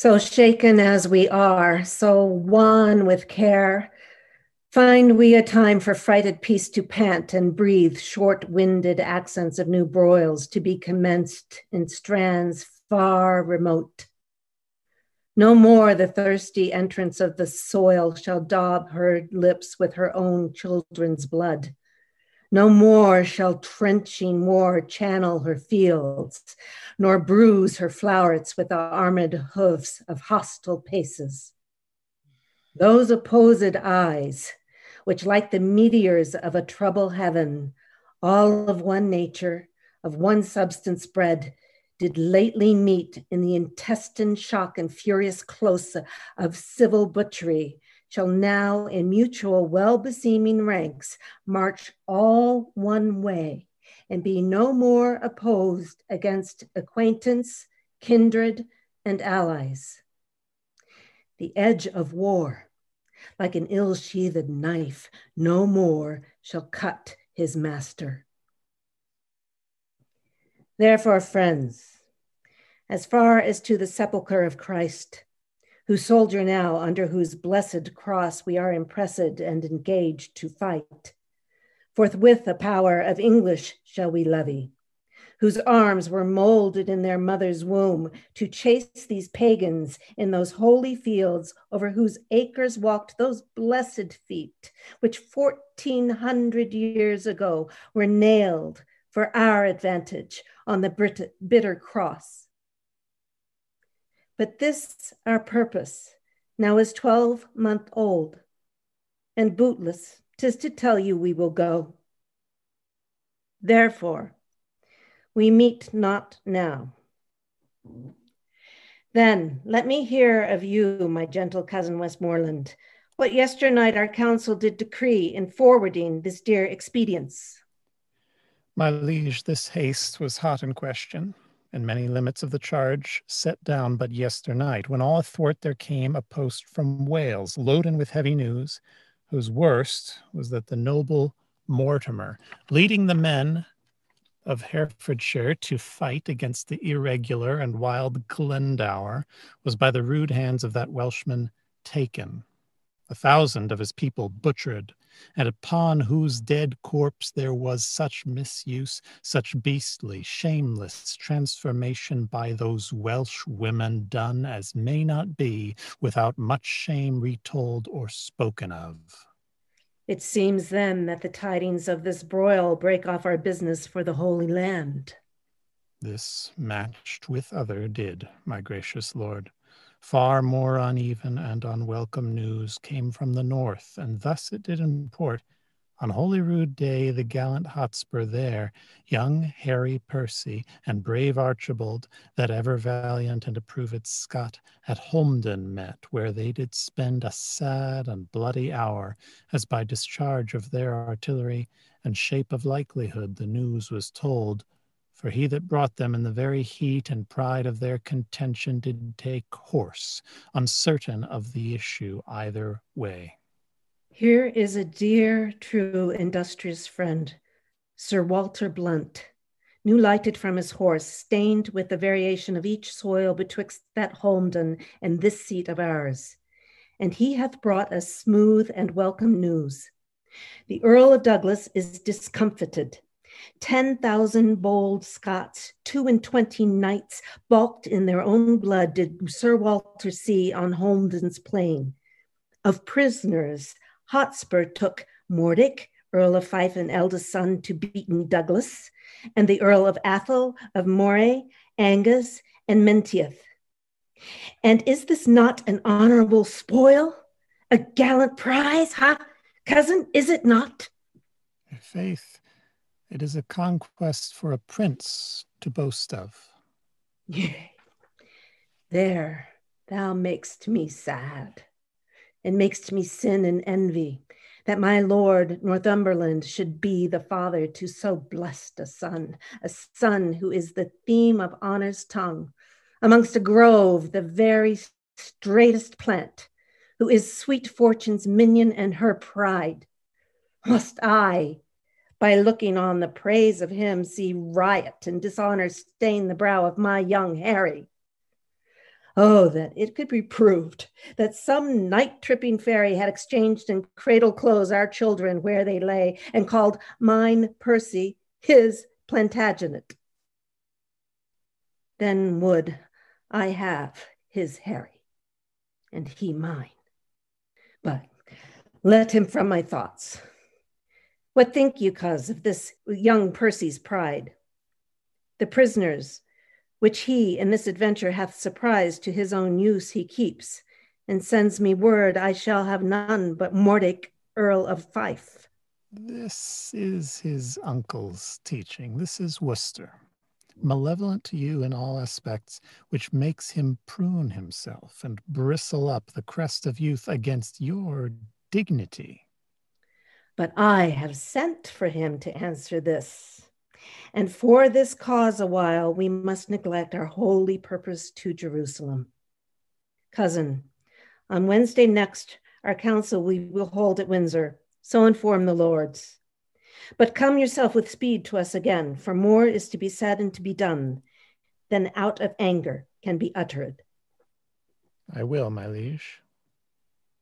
So shaken as we are, so wan with care, find we a time for frighted peace to pant and breathe short winded accents of new broils to be commenced in strands far remote. No more the thirsty entrance of the soil shall daub her lips with her own children's blood. No more shall trenching war channel her fields, nor bruise her flowerets with the armored hoofs of hostile paces. Those opposed eyes, which like the meteors of a troubled heaven, all of one nature, of one substance bred, did lately meet in the intestine shock and furious close of civil butchery, shall now in mutual well beseeming ranks march all one way and be no more opposed against acquaintance, kindred, and allies. The edge of war, like an ill sheathed knife, no more shall cut his master. Therefore, friends, as far as to the sepulchre of Christ, whose soldier now, under whose blessed cross we are impressed and engaged to fight. Forthwith a power of English shall we levy, whose arms were molded in their mother's womb to chase these pagans in those holy fields over whose acres walked those blessed feet, which 1400 years ago were nailed for our advantage on the bitter cross. But this our purpose now is 12 month old, and bootless, tis to tell you we will go. Therefore, we meet not now. Then let me hear of you, my gentle cousin Westmoreland, what yesternight our council did decree in forwarding this dear expedience. My liege, this haste was hot in question and many limits of the charge set down but yesternight, when all athwart there came a post from Wales, loaden with heavy news, whose worst was that the noble Mortimer, leading the men of Herefordshire to fight against the irregular and wild Glendower, was by the rude hands of that Welshman taken, a thousand of his people butchered, and upon whose dead corpse there was such misuse, such beastly, shameless transformation by those Welsh women done as may not be without much shame retold or spoken of. It seems then that the tidings of this broil break off our business for the Holy Land. This matched with other did, my gracious lord. Far more uneven and unwelcome news came from the north, and thus it did import. On Holyrood Day, the gallant Hotspur there, young Harry Percy, and brave Archibald, that ever valiant and approved Scot, at Holmedon met, where they did spend a sad and bloody hour, as by discharge of their artillery and shape of likelihood the news was told, for he that brought them in the very heat and pride of their contention did take horse, uncertain of the issue either way. Here is a dear, true, industrious friend, Sir Walter Blunt, new lighted from his horse, stained with the variation of each soil betwixt that Holmedon and this seat of ours. And he hath brought us smooth and welcome news. The Earl of Douglas is discomfited 10,000 bold Scots, two and twenty knights, balked in their own blood, did Sir Walter see on Holmedon's plain. Of prisoners, Hotspur took Mordake, Earl of Fife and eldest son to beaten Douglas, and the Earl of Athol, of Moray, Angus, and Menteith. And is this not an honorable spoil? A gallant prize, ha? Cousin, is it not? Faith, it is a conquest for a prince to boast of. There thou makest me sad, and makest me sin and envy that my lord Northumberland should be the father to so blessed a son, a son who is the theme of honor's tongue, amongst a grove, the very straightest plant, who is sweet fortune's minion and her pride. Must I, by looking on the praise of him, see riot and dishonor stain the brow of my young Harry. Oh, that it could be proved that some night tripping fairy had exchanged in cradle clothes our children where they lay, and called mine Percy his Plantagenet. Then would I have his Harry, and he mine. But let him from my thoughts. What think you, cuz, of this young Percy's pride? The prisoners which he in this adventure hath surprised to his own use he keeps, and sends me word I shall have none but Mordake, Earl of Fife. This is his uncle's teaching. This is Worcester, malevolent to you in all aspects, which makes him prune himself and bristle up the crest of youth against your dignity. But I have sent for him to answer this. And for this cause, a while, we must neglect our holy purpose to Jerusalem. Cousin, on Wednesday next, our council we will hold at Windsor. So inform the lords. But come yourself with speed to us again, for more is to be said and to be done than out of anger can be uttered. I will, my liege.